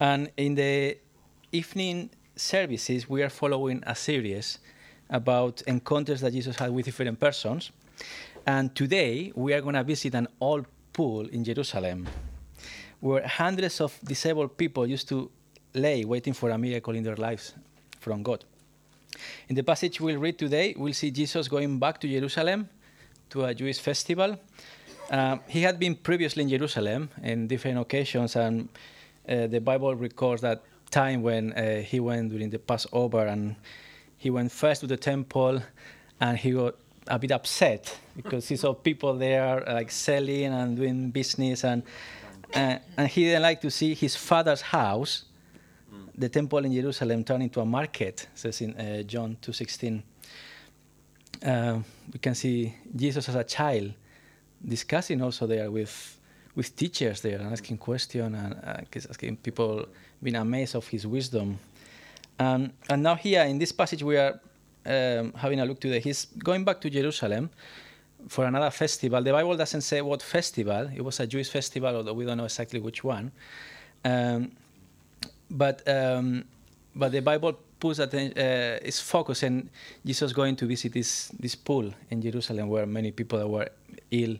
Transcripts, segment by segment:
And in the evening services, we are following a series about encounters that Jesus had with different persons. And today, we are going to visit an old pool in Jerusalem where hundreds of disabled people used to lay waiting for a miracle in their lives from God. In the passage we'll read today, we'll see Jesus going back to Jerusalem to a Jewish festival. Um, he had been previously in Jerusalem in different occasions, and uh, the Bible records that time when uh, he went during the Passover, and he went first to the temple, and he got a bit upset because he saw people there like selling and doing business, and uh, and he didn't like to see his father's house the temple in Jerusalem turned into a market, says in uh, John 2.16. Uh, we can see Jesus as a child discussing also there with with teachers there and asking questions and uh, asking people being amazed of his wisdom. Um, and now here in this passage we are um, having a look today. He's going back to Jerusalem for another festival. The Bible doesn't say what festival. It was a Jewish festival, although we don't know exactly which one. Um, but um, but the Bible puts atten- uh, its focus in Jesus going to visit this this pool in Jerusalem where many people were ill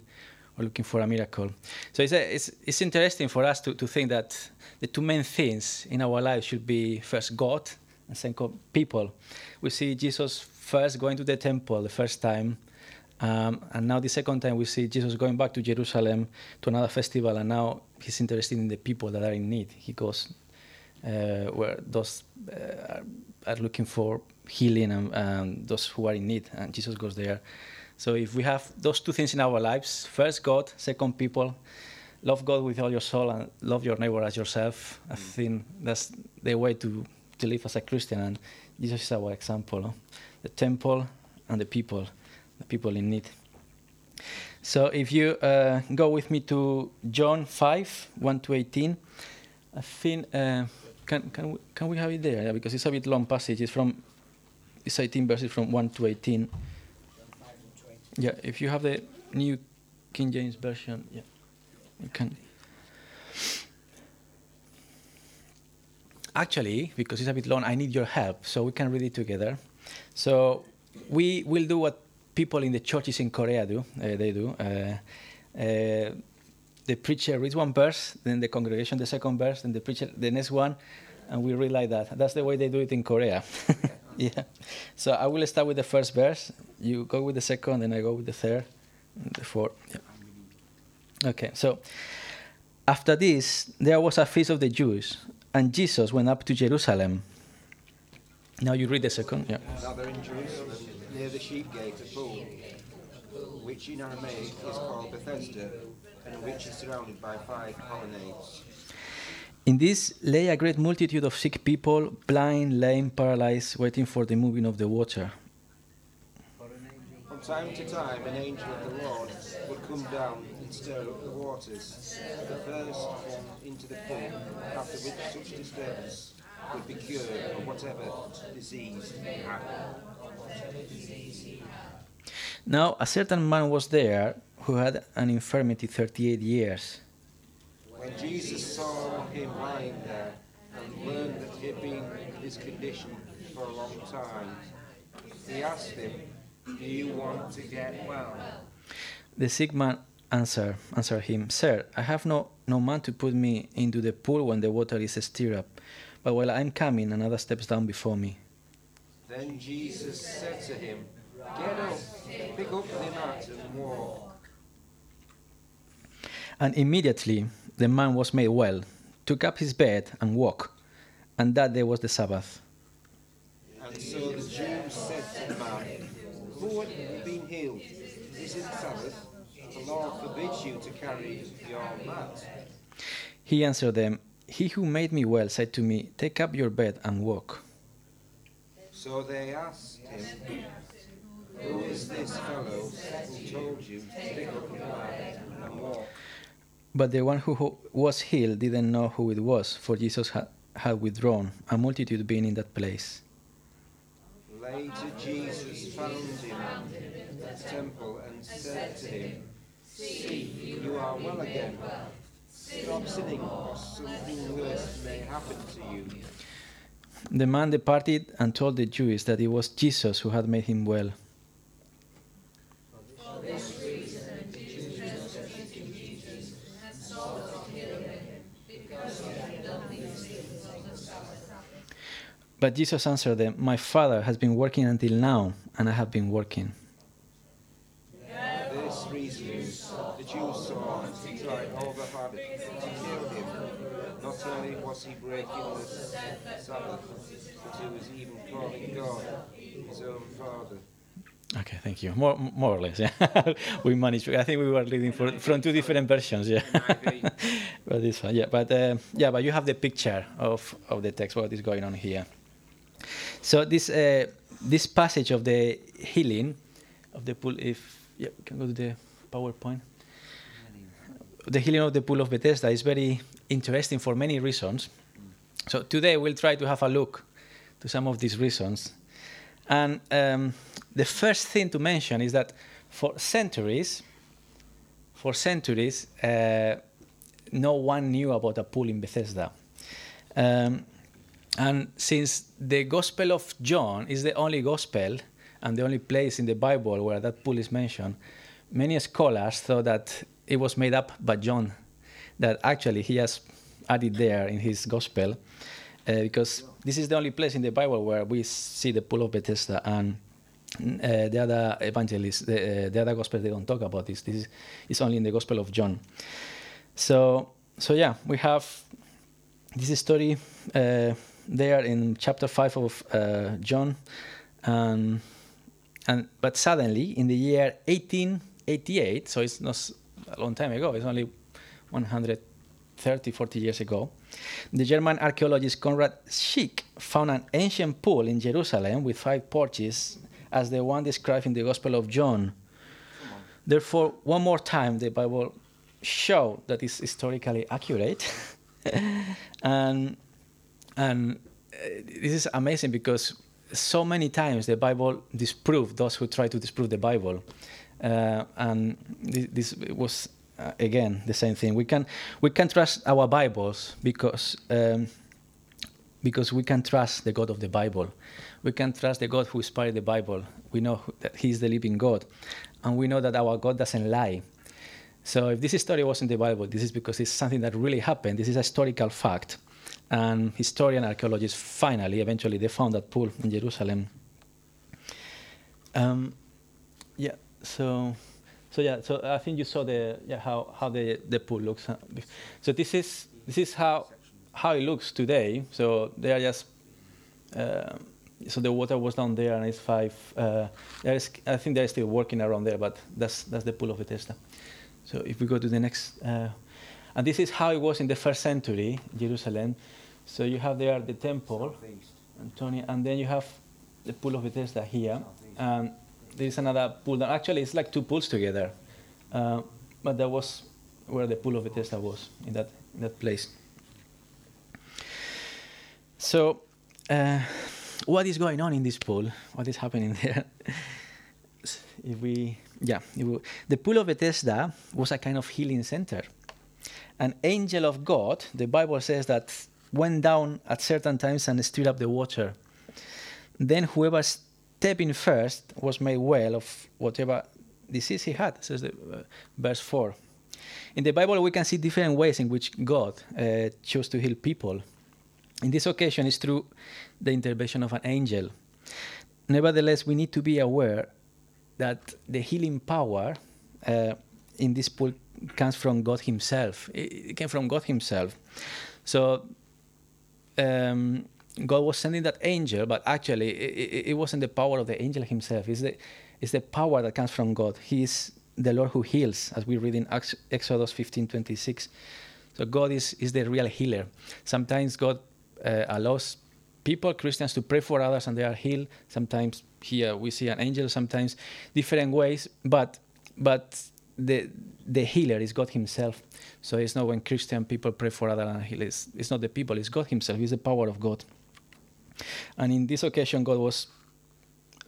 or looking for a miracle. So it's, a, it's, it's interesting for us to, to think that the two main things in our life should be first God and second people. We see Jesus first going to the temple the first time. Um, and now the second time we see Jesus going back to Jerusalem to another festival, and now he's interested in the people that are in need. He goes uh, where those uh, are, looking for healing and, and, those who are in need, and Jesus goes there. So if we have those two things in our lives, first God, second people, love God with all your soul and love your neighbor as yourself, I think that's the way to, to live as a Christian, and Jesus is our example. No? The temple and the people, the people in need. So if you uh, go with me to John 5, 1 to 18, I think uh, can can we, can we have it there? Yeah, because it's a bit long passage. It's from it's 18 verses from 1 to 18. Yeah, if you have the new King James version, yeah, you can. Actually, because it's a bit long, I need your help, so we can read it together. So we will do what people in the churches in Korea do. Uh, they do. Uh, uh, the preacher reads one verse, then the congregation the second verse, then the preacher the next one, and we read like that. That's the way they do it in Korea. yeah. So I will start with the first verse. You go with the second, then I go with the third, the fourth. Yeah. Okay. So after this, there was a feast of the Jews, and Jesus went up to Jerusalem. Now you read the second. Yeah. Now they're in Jerusalem, near the sheep gate, a pool, which in Aramaic is called Bethesda and which is surrounded by five colonnades. In this lay a great multitude of sick people, blind, lame, paralyzed, waiting for the moving of the water. From time to time, an angel of the Lord would come down and stir up the waters, the first one into the pool, after which such disturbance would be cured of whatever disease they had. Now, a certain man was there who had an infirmity 38 years. When Jesus saw him lying there and learned that he had been in this condition for a long time, he asked him, Do you want to get well? The sick man answered, answered him, Sir, I have no, no man to put me into the pool when the water is stirred up, but while I am coming, another steps down before me. Then Jesus said to him, Get up, pick up the mat and walk. And immediately the man was made well, took up his bed and walked, and that day was the Sabbath. And so the Jews said to the man, Who had been healed? Is it Sabbath? The Lord forbids you to carry your mat. He answered them, He who made me well said to me, Take up your bed and walk. So they asked him, Who is this fellow who told you to pick up your mat and walk? But the one who was healed didn't know who it was, for Jesus had, had withdrawn, a multitude being in that place. Later, Jesus found him in the temple and said to him, See, you are well again. Stop sinning, or something worse may happened to you? The man departed and told the Jews that it was Jesus who had made him well. But Jesus answered them, My Father has been working until now, and I have been working. For this reason, the Jews saw and tried all the harder to kill him. Not only was he breaking the Sabbath, but he was even calling God his own Father. Okay, thank you. More, more or less, yeah. we managed. I think we were reading for, from two different versions, yeah. but this one, yeah. But uh, yeah, but you have the picture of, of the text, what is going on here. So this uh, this passage of the healing of the pool, if yeah, we can go to the PowerPoint. The healing of the pool of Bethesda is very interesting for many reasons. So today we'll try to have a look to some of these reasons. And um, the first thing to mention is that for centuries, for centuries, uh, no one knew about a pool in Bethesda. Um, and since the Gospel of John is the only Gospel and the only place in the Bible where that pool is mentioned, many scholars thought that it was made up by John, that actually he has added there in his Gospel, uh, because this is the only place in the Bible where we see the pool of Bethesda and. Uh, the other evangelists, the, uh, the other gospels, they don't talk about this. This is it's only in the Gospel of John. So, so yeah, we have this story uh, there in chapter 5 of uh, John. Um, and, but suddenly, in the year 1888, so it's not a long time ago, it's only 130, 40 years ago, the German archaeologist Conrad Schick found an ancient pool in Jerusalem with five porches, as the one described in the Gospel of John. Therefore, one more time, the Bible show that is historically accurate. and and uh, this is amazing because so many times the Bible disproved those who try to disprove the Bible, uh, and this, this was uh, again the same thing. We can we can trust our Bibles because um, because we can trust the God of the Bible. We can trust the God who inspired the Bible. We know that He is the living God, and we know that our God doesn't lie. So if this story was in the Bible, this is because it's something that really happened. This is a historical fact. And historian archaeologists finally, eventually, they found that pool in Jerusalem. Um, yeah, so, so yeah, so I think you saw the yeah how, how the, the pool looks. So this is this is how how it looks today. So they are just uh, so the water was down there and it's five. Uh, there is, I think they're still working around there, but that's that's the pool of Bethesda. So if we go to the next, uh, and this is how it was in the first century, Jerusalem. So you have there the temple, Antonia, and then you have the pool of Bethesda here. And there is another pool that actually it's like two pools together, uh, but that was where the pool of Bethesda was in that in that place. So, uh, what is going on in this pool? What is happening there? if we, yeah, we, the pool of Bethesda was a kind of healing center. An angel of God, the Bible says that went down at certain times and stirred up the water. Then whoever stepped in first was made well of whatever disease he had, says the, uh, verse 4. In the Bible, we can see different ways in which God uh, chose to heal people. In this occasion, it's through the intervention of an angel. Nevertheless, we need to be aware that the healing power uh, in this pool comes from God Himself. It, came from God Himself. So um, God was sending that angel, but actually it, it, wasn't the power of the angel himself. It's the, it's the power that comes from God. He is the Lord who heals, as we read in Exodus 15:26. So God is, is the real healer. Sometimes God uh, allows people, Christians, to pray for others and they are healed. Sometimes here we see an angel, sometimes different ways, but but the the healer is God Himself. So it's not when Christian people pray for other and heal. It's, it's not the people, it's God Himself. It's the power of God. And in this occasion, God was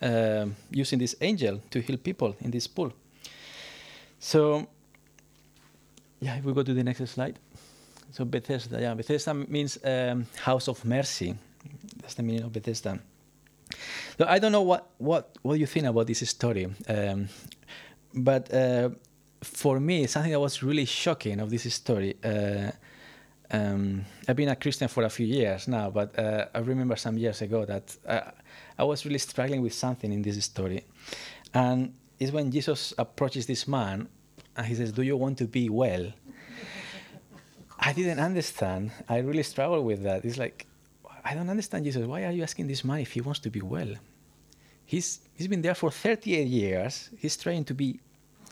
uh, using this angel to heal people in this pool. So, yeah, if we go to the next slide, So Bethesda, yeah, Bethesda means um, house of mercy. That's the meaning of Bethesda. So I don't know what what what you think about this story, um, but uh, for me, something that was really shocking of this story. Uh, um, I've been a Christian for a few years now, but uh, I remember some years ago that uh, I was really struggling with something in this story, and it's when Jesus approaches this man and he says, "Do you want to be well?" I didn't understand. I really struggled with that. It's like, I don't understand, Jesus. Why are you asking this man if he wants to be well? He's he's been there for 38 years. He's trying to be,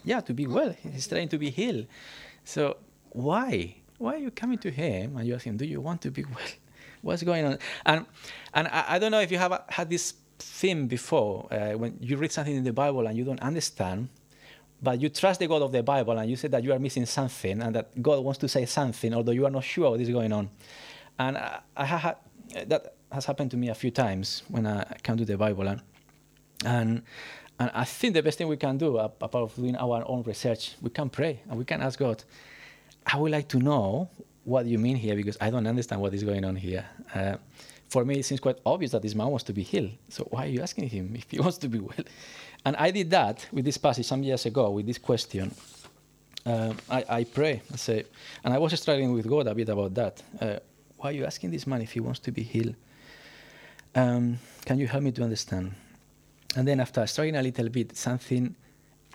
yeah, to be well. He's trying to be healed. So why? Why are you coming to him and you ask him, "Do you want to be well?" What's going on? And and I, I don't know if you have had this theme before uh, when you read something in the Bible and you don't understand but you trust the God of the Bible and you say that you are missing something and that God wants to say something, although you are not sure what is going on. And I, I ha- that has happened to me a few times when I come to the Bible. And, and, and I think the best thing we can do, apart from doing our own research, we can pray and we can ask God, I would like to know what you mean here because I don't understand what is going on here. Uh, for me, it seems quite obvious that this man wants to be healed. So why are you asking him if he wants to be well? And I did that with this passage some years ago with this question. Uh, I, I, pray, I say, and I was struggling with God a bit about that. Uh, why are you asking this man if he wants to be healed? Um, can you help me to understand? And then after struggling a little bit, something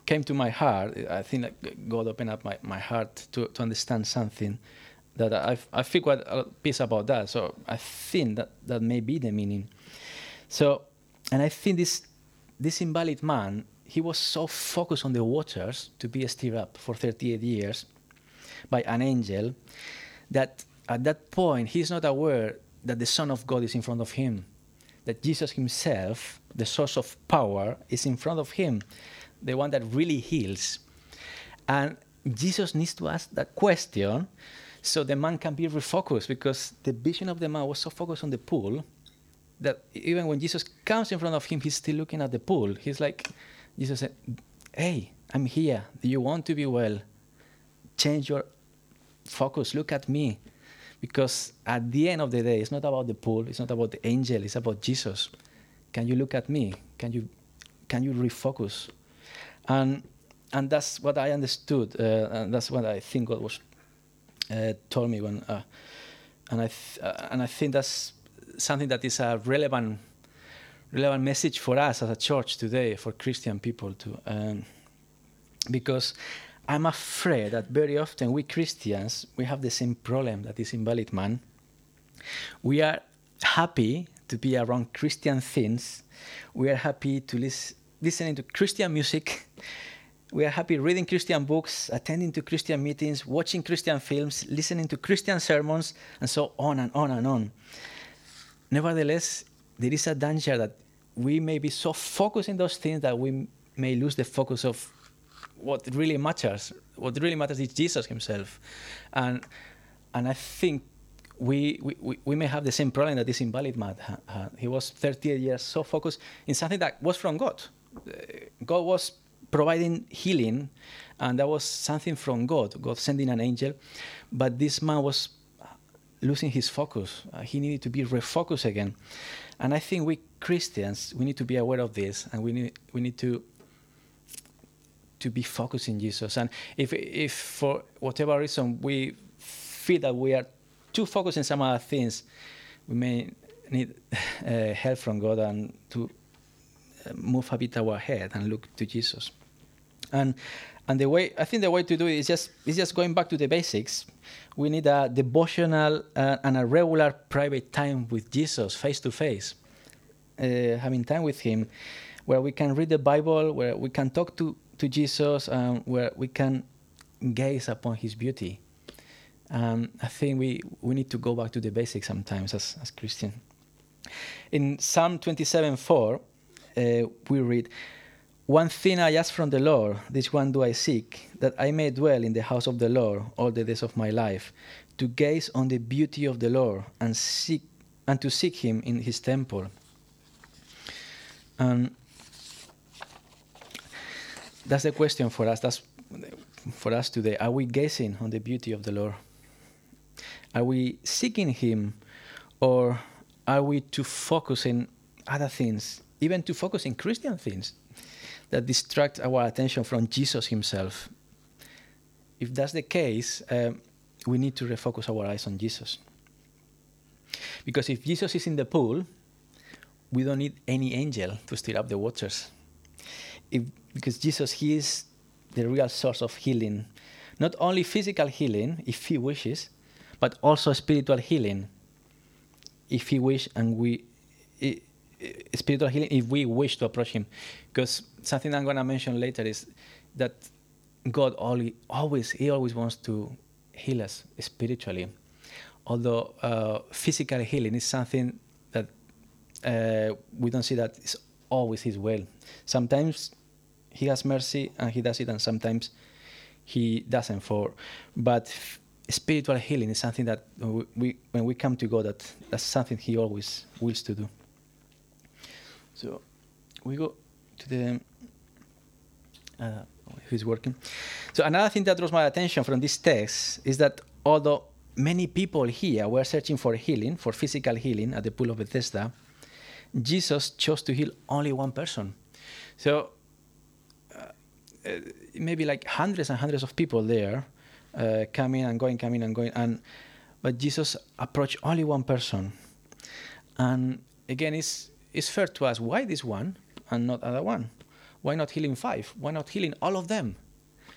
came to my heart. I think like God opened up my, my heart to, to understand something that I, I feel quite a peace about that. So I think that that may be the meaning. So, and I think this this invalid man, he was so focused on the waters to be stirred up for 38 years by an angel that at that point he's not aware that the Son of God is in front of him, that Jesus himself, the source of power, is in front of him, the one that really heals. And Jesus needs to ask that question so the man can be refocused because the vision of the man was so focused on the pool that even when Jesus comes in front of him, he's still looking at the pool. He's like, Jesus said, Hey, I'm here. Do you want to be well? Change your focus. Look at me. Because at the end of the day, it's not about the pool, it's not about the angel, it's about Jesus. Can you look at me? Can you, can you refocus? And, and that's what I understood, uh, and that's what I think God was uh, told me when, uh, and I uh, and I think that's something that is a relevant relevant message for us as a church today for Christian people too, um, because I'm afraid that very often we Christians we have the same problem that this invalid man. We are happy to be around Christian things. We are happy to listen to Christian music. We are happy reading Christian books, attending to Christian meetings, watching Christian films, listening to Christian sermons, and so on and on and on. Nevertheless, there is a danger that we may be so focused in those things that we may lose the focus of what really matters. What really matters is Jesus himself. And, and I think we, we, we may have the same problem that this invalid man had. He was 38 years so focused in something that was from God. Uh, God was providing healing, and that was something from God, God sending an angel. But this man was losing his focus. Uh, he needed to be refocused again. And I think we Christians, we need to be aware of this, and we need we need to to be focused in Jesus. And if if for whatever reason we feel that we are too focused in some other things, we may need uh, help from God and to uh, move a bit our head and look to Jesus. And and the way I think the way to do it is just is just going back to the basics. We need a devotional uh, and a regular private time with Jesus, face to face, having time with Him, where we can read the Bible, where we can talk to to Jesus, um, where we can gaze upon His beauty. Um, I think we, we need to go back to the basics sometimes as, as Christian. In Psalm 27 4, uh, we read, one thing I ask from the Lord, this one do I seek, that I may dwell in the house of the Lord all the days of my life, to gaze on the beauty of the Lord and seek and to seek him in his temple. And that's the question for us. That's for us today. Are we gazing on the beauty of the Lord? Are we seeking Him, or are we to focus in other things, even to focus in Christian things that distract our attention from Jesus Himself? If that's the case, um, we need to refocus our eyes on Jesus. Because if Jesus is in the pool, we don't need any angel to stir up the waters. If, because Jesus, He is the real source of healing. Not only physical healing, if He wishes, but also spiritual healing, if He wish, and we spiritual healing if we wish to approach Him. Because something I'm going to mention later is that God only, always He always wants to heal us spiritually, although uh, physical healing is something that uh, we don't see that is always His will. Sometimes He has mercy and He does it, and sometimes He doesn't. For but spiritual healing is something that we, when we come to God, that that's something He always wills to do. So we go to the. Uh, who's working? So another thing that draws my attention from this text is that although many people here were searching for healing, for physical healing at the pool of Bethesda, Jesus chose to heal only one person. So uh, uh, maybe like hundreds and hundreds of people there, uh, coming and going, coming and going, and but Jesus approached only one person. And again, it's it's fair to ask why this one and not other one. Why not healing five? Why not healing all of them?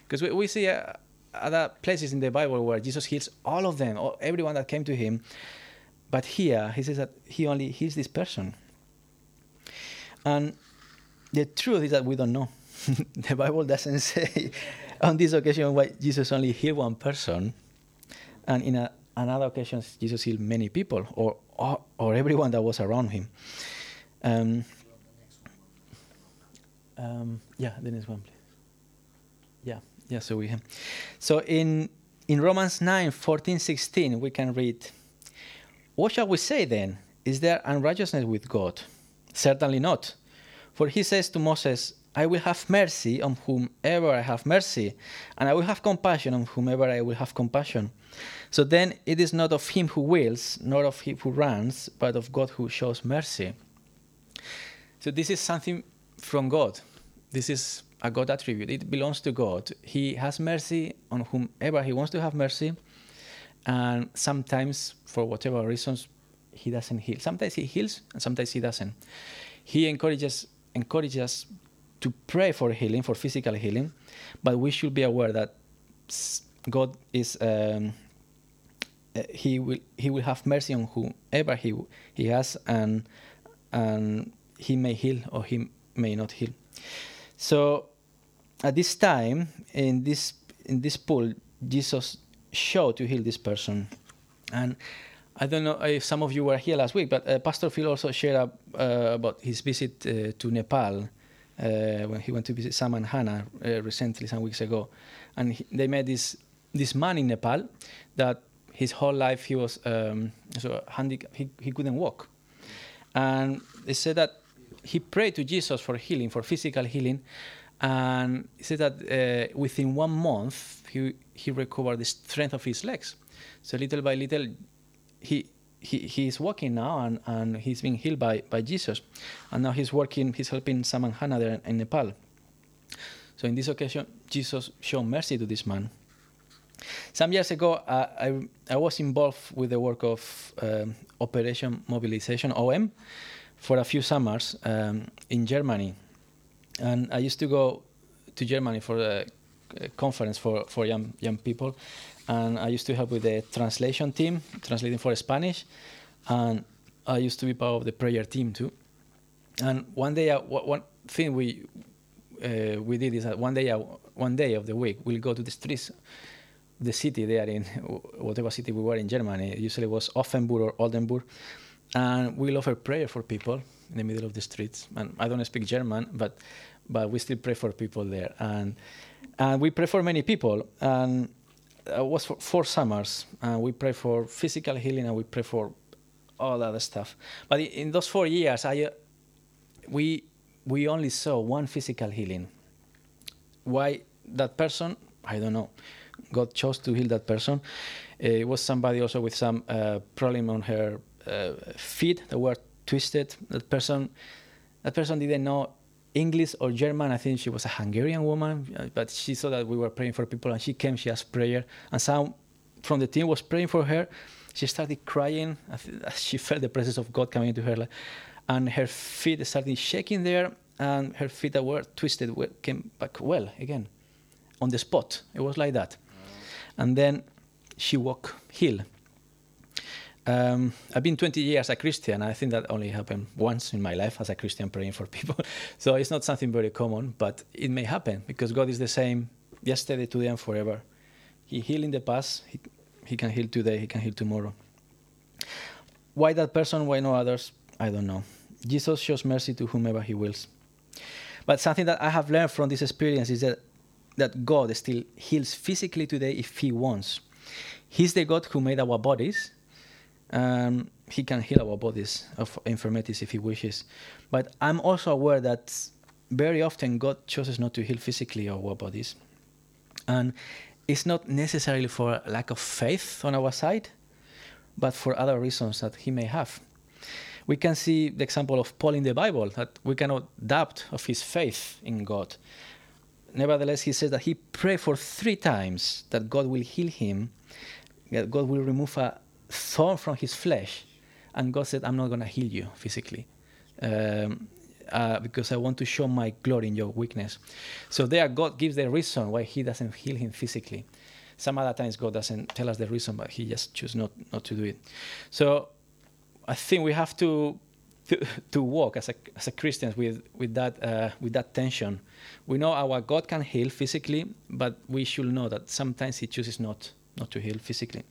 Because we, we see uh, other places in the Bible where Jesus heals all of them, or everyone that came to him. But here, he says that he only heals this person. And the truth is that we don't know. the Bible doesn't say on this occasion why Jesus only healed one person, and in a, another occasion Jesus healed many people or, or or everyone that was around him. Um, um, yeah, the next one, please. Yeah, yeah. So we have. So in in Romans 9, 14, 16, we can read, What shall we say then? Is there unrighteousness with God? Certainly not. For he says to Moses, I will have mercy on whomever I have mercy, and I will have compassion on whomever I will have compassion. So then it is not of him who wills, nor of him who runs, but of God who shows mercy. So this is something from God. This is a God attribute. It belongs to God. He has mercy on whomever he wants to have mercy, and sometimes, for whatever reasons, he doesn't heal. Sometimes he heals, and sometimes he doesn't. He encourages encourages to pray for healing, for physical healing, but we should be aware that God is. Um, uh, he will he will have mercy on whoever he he has, and and he may heal or he may not heal. So at this time in this in this pool, Jesus showed to heal this person, and I don't know if some of you were here last week, but uh, Pastor Phil also shared uh, about his visit uh, to Nepal uh, when he went to visit Sam and Hannah uh, recently, some weeks ago, and he, they met this this man in Nepal that his whole life he was um, so handicapped, he, he couldn't walk, and they said that he prayed to Jesus for healing, for physical healing, and he said that uh, within one month he he recovered the strength of his legs. So little by little, he he he is walking now, and, and he's being healed by, by Jesus, and now he's working. He's helping Sam and Hannah there in Nepal. So in this occasion, Jesus showed mercy to this man. Some years ago, uh, I I was involved with the work of um, Operation Mobilization (OM) for a few summers um, in Germany, and I used to go to Germany for a, a conference for, for young young people, and I used to help with the translation team, translating for Spanish, and I used to be part of the prayer team too. And one day, uh, one thing we uh, we did is that one day, uh, one day of the week, we'll go to the streets, the city there in whatever city we were in Germany. Usually it was Offenburg or Oldenburg, and we'll offer prayer for people in the middle of the streets. And I don't speak German, but but we still pray for people there, and and we pray for many people. And it was for four summers, and we pray for physical healing, and we pray for all other stuff. But in those four years, I uh, we we only saw one physical healing. Why that person? I don't know. God chose to heal that person. Uh, it was somebody also with some uh, problem on her uh, feet that were twisted. That person, that person didn't know English or German. I think she was a Hungarian woman, uh, but she saw that we were praying for people, and she came. She asked prayer, and some from the team was praying for her. She started crying. She felt the presence of God coming into her and her feet started shaking there, and her feet that were twisted came back well again, on the spot. It was like that, and then she walked healed. Um, I've been 20 years a Christian. I think that only happened once in my life as a Christian praying for people. so it's not something very common, but it may happen because God is the same yesterday, today, and forever. He healed in the past. He, he can heal today. He can heal tomorrow. Why that person? Why no others? I don't know. Jesus shows mercy to whomever He wills. But something that I have learned from this experience is that that God still heals physically today if He wants. He's the God who made our bodies um, he can heal our bodies of infirmities if he wishes. But I'm also aware that very often God chooses not to heal physically our bodies. And it's not necessarily for lack of faith on our side, but for other reasons that he may have. We can see the example of Paul in the Bible, that we cannot doubt of his faith in God. Nevertheless, he says that he prayed for three times that God will heal him, that God will remove a thorn from his flesh, and God said, I'm not going to heal you physically. Um, uh, because I want to show my glory in your weakness. So there, God gives the reason why He doesn't heal him physically. Some other times God doesn't tell us the reason, but He just chooses not not to do it. So I think we have to to, to walk as a as a Christians with with that uh, with that tension. We know our God can heal physically, but we should know that sometimes He chooses not not to heal physically.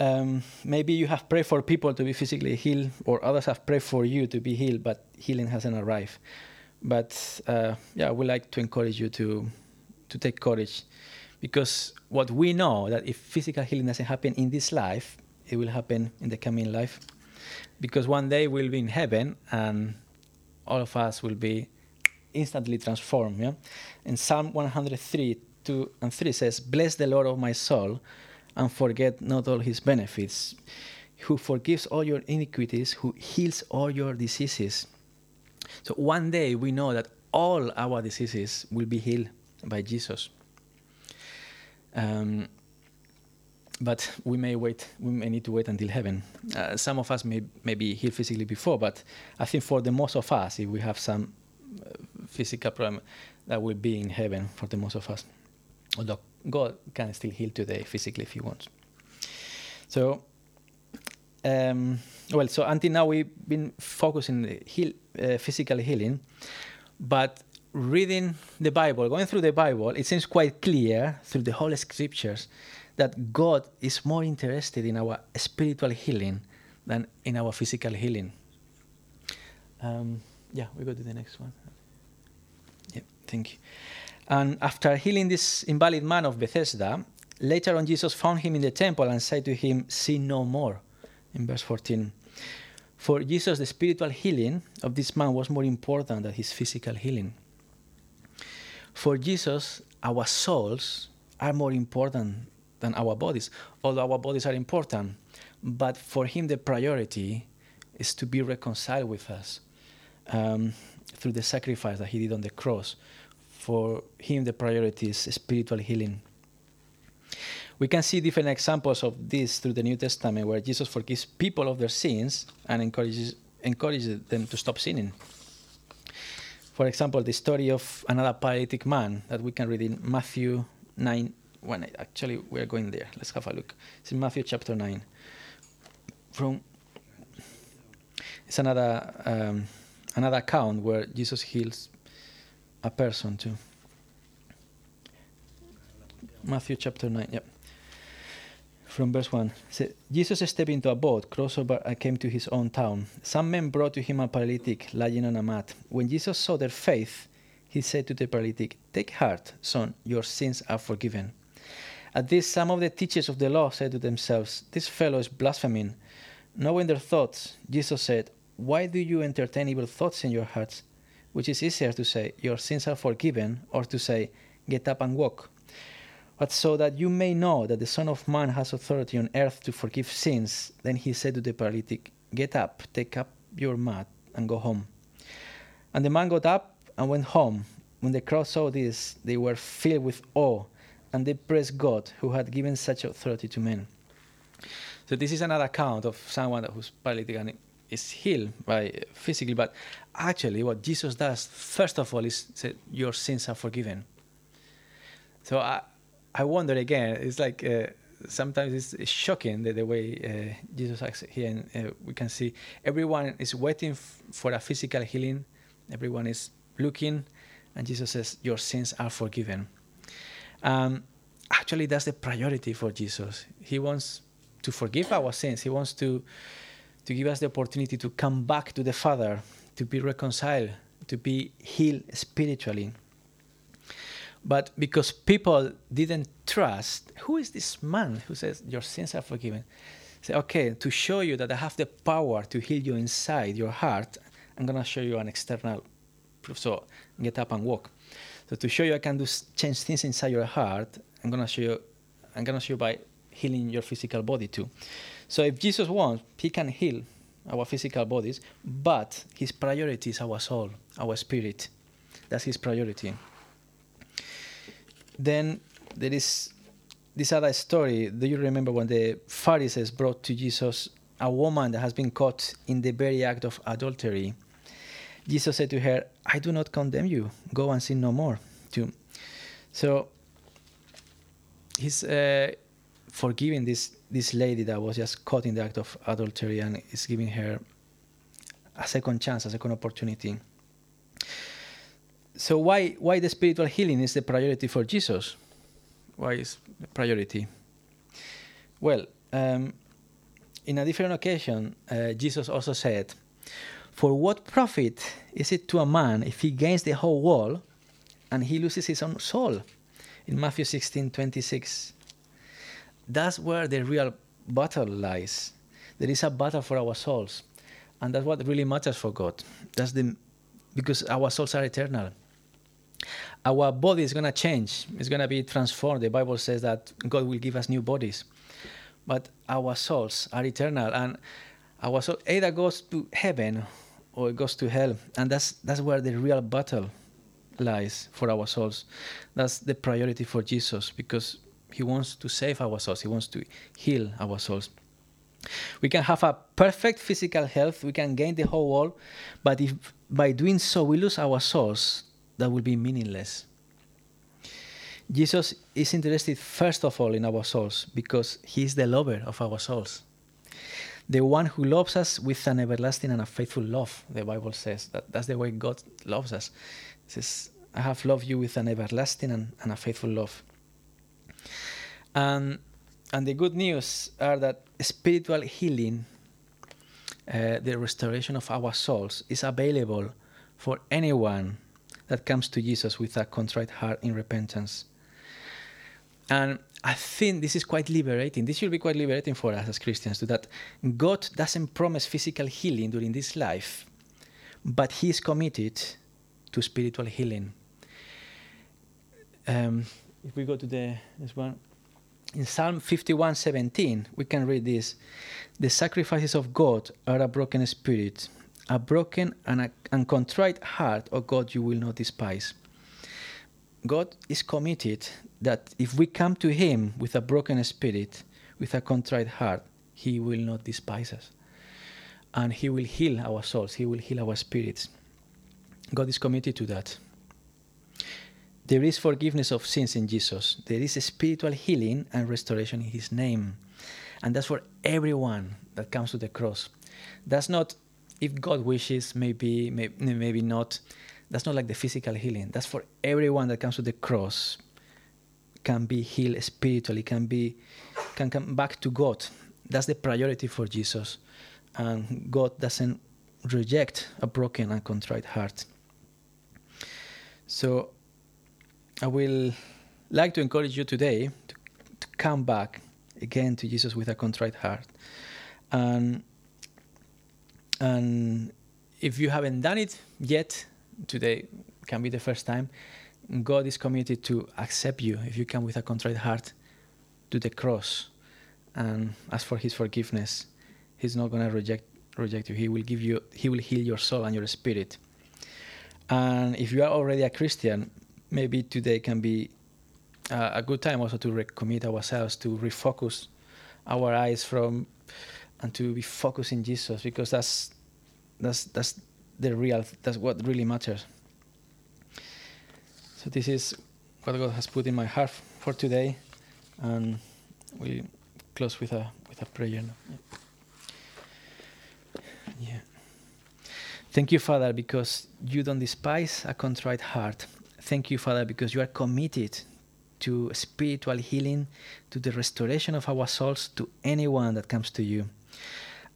Um, maybe you have prayed for people to be physically healed, or others have prayed for you to be healed, but healing hasn't arrived. But uh, yeah, I would like to encourage you to to take courage, because what we know that if physical healing doesn't happen in this life, it will happen in the coming life. Because one day we'll be in heaven, and all of us will be instantly transformed. Yeah, and Psalm 103, 2 and 3 says, "Bless the Lord of my soul." And forget not all his benefits, who forgives all your iniquities, who heals all your diseases. So one day we know that all our diseases will be healed by Jesus. Um, but we may wait. We may need to wait until heaven. Uh, some of us may, may be healed physically before, but I think for the most of us, if we have some uh, physical problem, that will be in heaven for the most of us. Although God can still heal today physically if He wants. So, um, well, so until now we've been focusing heal, uh, physical healing, but reading the Bible, going through the Bible, it seems quite clear through the whole scriptures that God is more interested in our spiritual healing than in our physical healing. Um, yeah, we go to the next one. Yeah, And after healing this invalid man of Bethesda, later on Jesus found him in the temple and said to him, Sin no more. In verse 14. For Jesus, the spiritual healing of this man was more important than his physical healing. For Jesus, our souls are more important than our bodies, although our bodies are important. But for him, the priority is to be reconciled with us um, through the sacrifice that he did on the cross for him the priority is spiritual healing. We can see different examples of this through the New Testament where Jesus forgives people of their sins and encourages, encourages them to stop sinning. For example, the story of another paralytic man that we can read in Matthew 9. When actually we're going there. Let's have a look. It's in Matthew chapter 9. From it's another um, another account where Jesus heals a person too. Matthew chapter 9, yep. From verse 1. Jesus stepped into a boat, crossed over, and came to his own town. Some men brought to him a paralytic lying on a mat. When Jesus saw their faith, he said to the paralytic, Take heart, son, your sins are forgiven. At this, some of the teachers of the law said to themselves, This fellow is blaspheming. Knowing their thoughts, Jesus said, Why do you entertain evil thoughts in your hearts? which is easier to say, Your sins are forgiven, or to say, Get up and walk. But so that you may know that the Son of Man has authority on earth to forgive sins, then he said to the paralytic, Get up, take up your mat, and go home. And the man got up and went home. When the crowd saw this, they were filled with awe, and they praised God who had given such authority to men. So this is another account of someone who's paralytic and is healed by physically, but actually what Jesus does first of all is say your sins are forgiven. So I, I wonder again. It's like uh, sometimes it's, it's shocking the, the way uh, Jesus acts here, and uh, we can see everyone is waiting f- for a physical healing. Everyone is looking, and Jesus says, "Your sins are forgiven." Um, actually, that's the priority for Jesus. He wants to forgive our sins. He wants to to give us the opportunity to come back to the Father, to be reconciled, to be healed spiritually. But because people didn't trust, who is this man who says your sins are forgiven? Say, okay, to show you that I have the power to heal you inside your heart, I'm gonna show you an external proof. So get up and walk. So to show you I can do change things inside your heart, I'm gonna show you. I'm gonna show you by healing your physical body too. So if Jesus wants, he can heal our physical bodies, but his priority is our soul, our spirit. That's his priority. Then there is this other story. Do you remember when the Pharisees brought to Jesus a woman that has been caught in the very act of adultery? Jesus said to her, I do not condemn you. Go and sin no more. Too. So he's uh, forgiving this this lady that was just caught in the act of adultery and is giving her a second chance, a second opportunity. So why why the spiritual healing is the priority for Jesus? Why is the priority? Well, um, in a different occasion, uh, Jesus also said, "For what profit is it to a man if he gains the whole world and he loses his own soul?" In Matthew 16, 26 that's where the real battle lies. There is a battle for our souls, and that's what really matters for God. That's the because our souls are eternal. Our body is gonna change. It's gonna be transformed. The Bible says that God will give us new bodies, but our souls are eternal, and our soul either goes to heaven or it goes to hell, and that's that's where the real battle lies for our souls. That's the priority for Jesus because he wants to save our souls. He wants to heal our souls. We can have a perfect physical health. We can gain the whole world, but if by doing so we lose our souls, that will be meaningless. Jesus is interested first of all in our souls because he is the lover of our souls. The one who loves us with an everlasting and a faithful love, the Bible says. That, that's the way God loves us. It says, I have loved you with an everlasting and, and a faithful love. And, and the good news are that spiritual healing, uh, the restoration of our souls, is available for anyone that comes to Jesus with a contrite heart in repentance. And I think this is quite liberating. This should be quite liberating for us as Christians, to that God doesn't promise physical healing during this life, but He is committed to spiritual healing. Um, if we go to the this one, in Psalm 51:17, we can read this: "The sacrifices of God are a broken spirit, a broken and, a, and contrite heart, O God, you will not despise." God is committed that if we come to Him with a broken spirit, with a contrite heart, He will not despise us. And He will heal our souls, He will heal our spirits. God is committed to that. There is forgiveness of sins in Jesus. There is spiritual healing and restoration in His name. And that's for everyone that comes to the cross. That's not if God wishes, maybe, maybe, maybe not. That's not like the physical healing. That's for everyone that comes to the cross can be healed spiritually, can be can come back to God. That's the priority for Jesus. And God doesn't reject a broken and contrite heart. So I will like to encourage you today to, to come back again to Jesus with a contrite heart. And and if you haven't done it yet, today can be the first time. God is committed to accept you if you come with a contrite heart to the cross and ask for His forgiveness. He's not going to reject reject you. He will give you. He will heal your soul and your spirit. And if you are already a Christian, maybe today can be uh, a good time also to recommit ourselves to refocus our eyes from and to be focused in Jesus because that's that's that's the real that's what really matters. So this is what God has put in my heart for today, and we close with a with a prayer. Yeah. yeah. Thank you, Father, because you don't despise a contrite heart. Thank you, Father, because you are committed to spiritual healing, to the restoration of our souls to anyone that comes to you.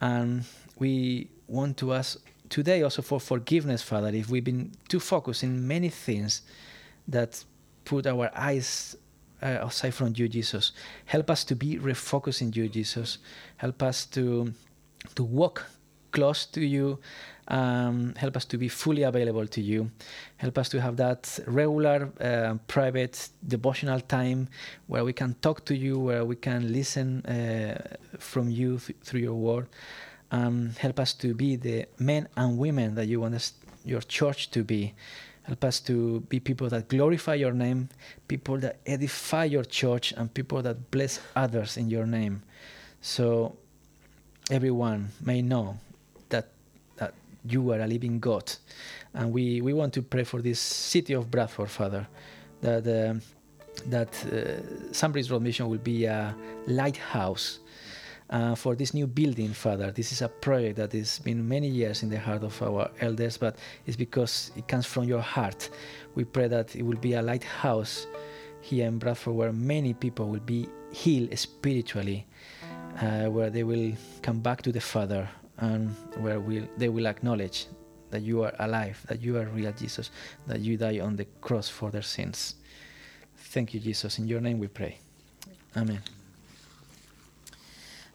And we want to ask today also for forgiveness, Father, if we've been too focused in many things that put our eyes uh, aside from you, Jesus. Help us to be refocused in you, Jesus. Help us to to walk close to you. Um, help us to be fully available to you. Help us to have that regular, uh, private, devotional time where we can talk to you, where we can listen uh, from you th- through your word. Um, help us to be the men and women that you want us, your church to be. Help us to be people that glorify your name, people that edify your church, and people that bless others in your name. So everyone may know you are a living God. And we, we want to pray for this city of Bradford, Father, that, uh, that uh, Sunbridge Road Mission will be a lighthouse uh, for this new building, Father. This is a project that has been many years in the heart of our elders, but it's because it comes from your heart. We pray that it will be a lighthouse here in Bradford where many people will be healed spiritually, uh, where they will come back to the Father and where we'll, they will acknowledge that you are alive, that you are real Jesus, that you died on the cross for their sins. Thank you, Jesus. In your name we pray. Amen.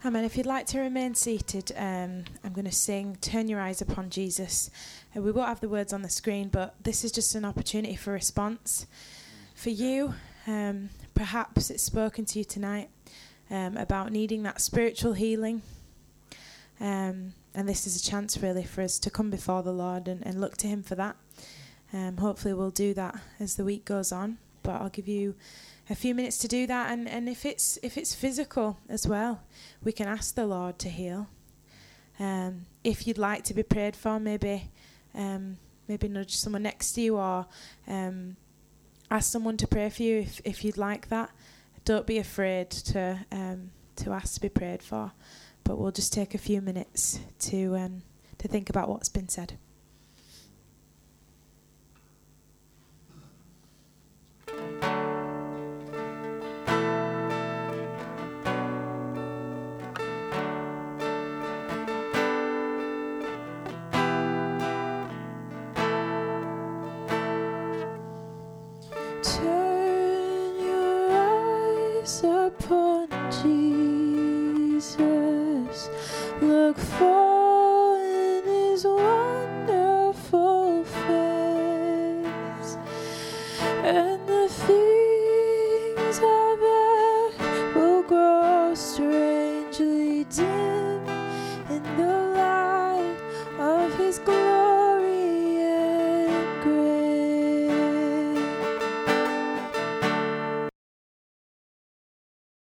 Amen. If you'd like to remain seated, um, I'm going to sing Turn Your Eyes Upon Jesus. Uh, we won't have the words on the screen, but this is just an opportunity for response. For you, um, perhaps it's spoken to you tonight um, about needing that spiritual healing. Um, and this is a chance, really, for us to come before the Lord and, and look to Him for that. Um, hopefully, we'll do that as the week goes on. But I'll give you a few minutes to do that and, and if it's if it's physical as well we can ask the lord to heal um, if you'd like to be prayed for maybe um, maybe nudge someone next to you or um, ask someone to pray for you if, if you'd like that don't be afraid to um, to ask to be prayed for but we'll just take a few minutes to um, to think about what's been said